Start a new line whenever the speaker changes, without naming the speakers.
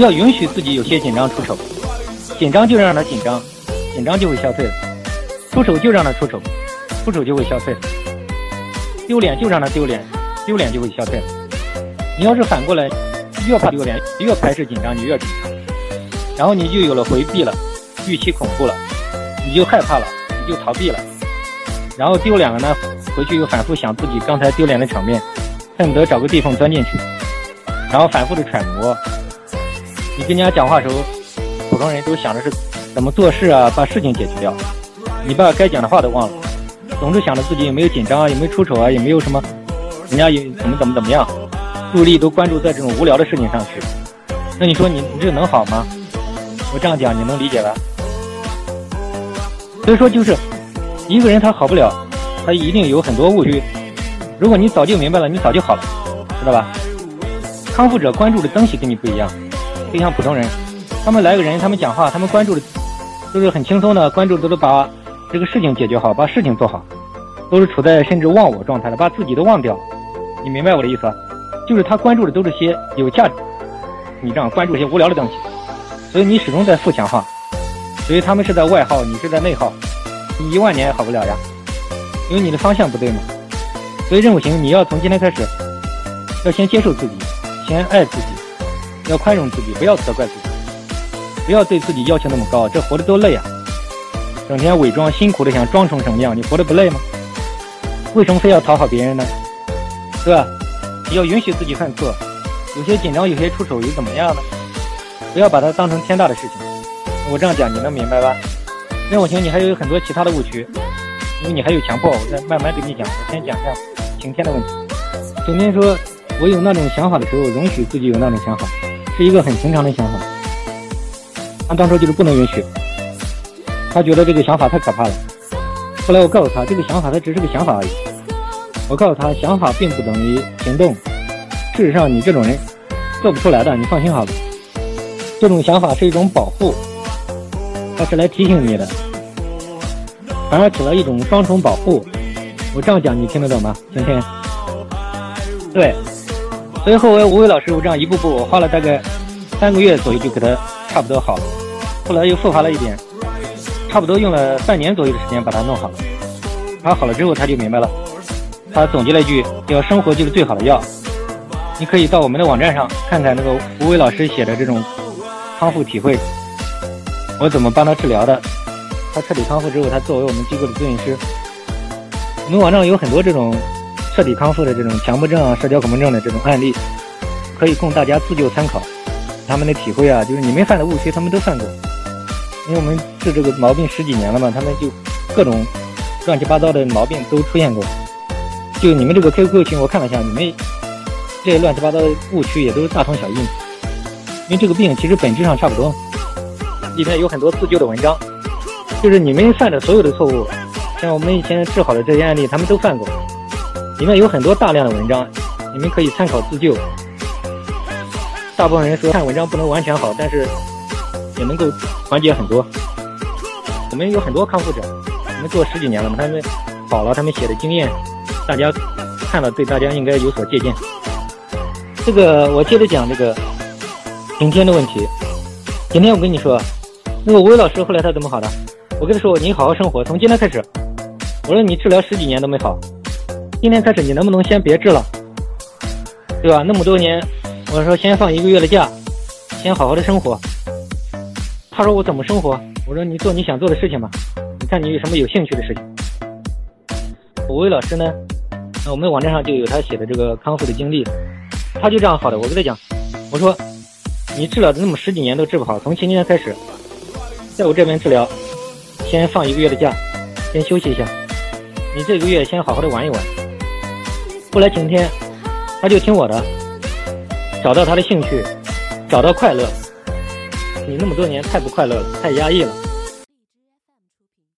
要允许自己有些紧张出丑，紧张就让他紧张，紧张就会消退了；出丑就让他出丑，出丑就会消退；丢脸就让他丢脸，丢脸就会消退。你要是反过来，越怕丢脸，越排斥紧张，你越紧张，然后你就有了回避了，预期恐怖了，你就害怕了，你就逃避了，然后丢脸了呢，回去又反复想自己刚才丢脸的场面，恨不得找个地缝钻进去，然后反复的揣摩。你跟人家讲话时候，普通人都想的是怎么做事啊，把事情解决掉。你把该讲的话都忘了，总是想着自己有没有紧张啊，有没有出丑啊，有没有什么，人家有怎么怎么怎么样，注意力都关注在这种无聊的事情上去。那你说你你这能好吗？我这样讲你能理解吧？所以说就是一个人他好不了，他一定有很多误区。如果你早就明白了，你早就好了，知道吧？康复者关注的东西跟你不一样。就像普通人，他们来个人，他们讲话，他们关注的都是很轻松的，关注都是把这个事情解决好，把事情做好，都是处在甚至忘我状态的，把自己都忘掉。你明白我的意思？就是他关注的都是些有价值，你这样关注一些无聊的东西，所以你始终在负强化，所以他们是在外耗，你是在内耗，你一万年也好不了呀，因为你的方向不对嘛。所以任务型，你要从今天开始，要先接受自己，先爱自己。要宽容自己，不要责怪自己，不要对自己要求那么高，这活得多累啊！整天伪装，辛苦的想装成什么样，你活得不累吗？为什么非要讨好别人呢？对吧？要允许自己犯错，有些紧张，有些出丑，又怎么样呢？不要把它当成天大的事情。我这样讲，你能明白吧？任我行，你还有很多其他的误区，因为你还有强迫，我再慢慢跟你讲。我先讲一下晴天的问题。整天说我有那种想法的时候，容许自己有那种想法。是一个很平常的想法，他当初就是不能允许，他觉得这个想法太可怕了。后来我告诉他，这个想法它只是个想法而已。我告诉他，想法并不等于行动。事实上，你这种人做不出来的，你放心好了。这种想法是一种保护，它是来提醒你的，反而起了一种双重保护。我这样讲，你听得懂吗？今天，对。所以后来吴伟老师，我这样一步步，我花了大概三个月左右就给他差不多好了。后来又复发了一点，差不多用了半年左右的时间把他弄好了。他好了之后，他就明白了。他总结了一句：“要生活就是最好的药。”你可以到我们的网站上看看那个吴伟老师写的这种康复体会，我怎么帮他治疗的。他彻底康复之后，他作为我们机构的咨询师。我们网上有很多这种。彻底康复的这种强迫症啊、社交恐惧症的这种案例，可以供大家自救参考。他们的体会啊，就是你们犯的误区，他们都犯过。因为我们治这个毛病十几年了嘛，他们就各种乱七八糟的毛病都出现过。就你们这个 QQ 群，我看了一下，你们这些乱七八糟的误区也都是大同小异。因为这个病其实本质上差不多，里面有很多自救的文章，就是你们犯的所有的错误，像我们以前治好的这些案例，他们都犯过。里面有很多大量的文章，你们可以参考自救。大部分人说看文章不能完全好，但是也能够缓解很多。我们有很多康复者，我们做十几年了嘛，他们好了，他们写的经验，大家看了对大家应该有所借鉴。这个我接着讲这个晴天的问题。今天我跟你说，那个吴伟老师后来他怎么好的？我跟他说你好好生活，从今天开始。我说你治疗十几年都没好。今天开始，你能不能先别治了，对吧？那么多年，我说先放一个月的假，先好好的生活。他说我怎么生活？我说你做你想做的事情吧，你看你有什么有兴趣的事情。五位老师呢，那我们网站上就有他写的这个康复的经历，他就这样好的。我跟他讲，我说你治了那么十几年都治不好，从今天开始，在我这边治疗，先放一个月的假，先休息一下，你这个月先好好的玩一玩。后来晴天，他就听我的，找到他的兴趣，找到快乐。你那么多年太不快乐了，太压抑了。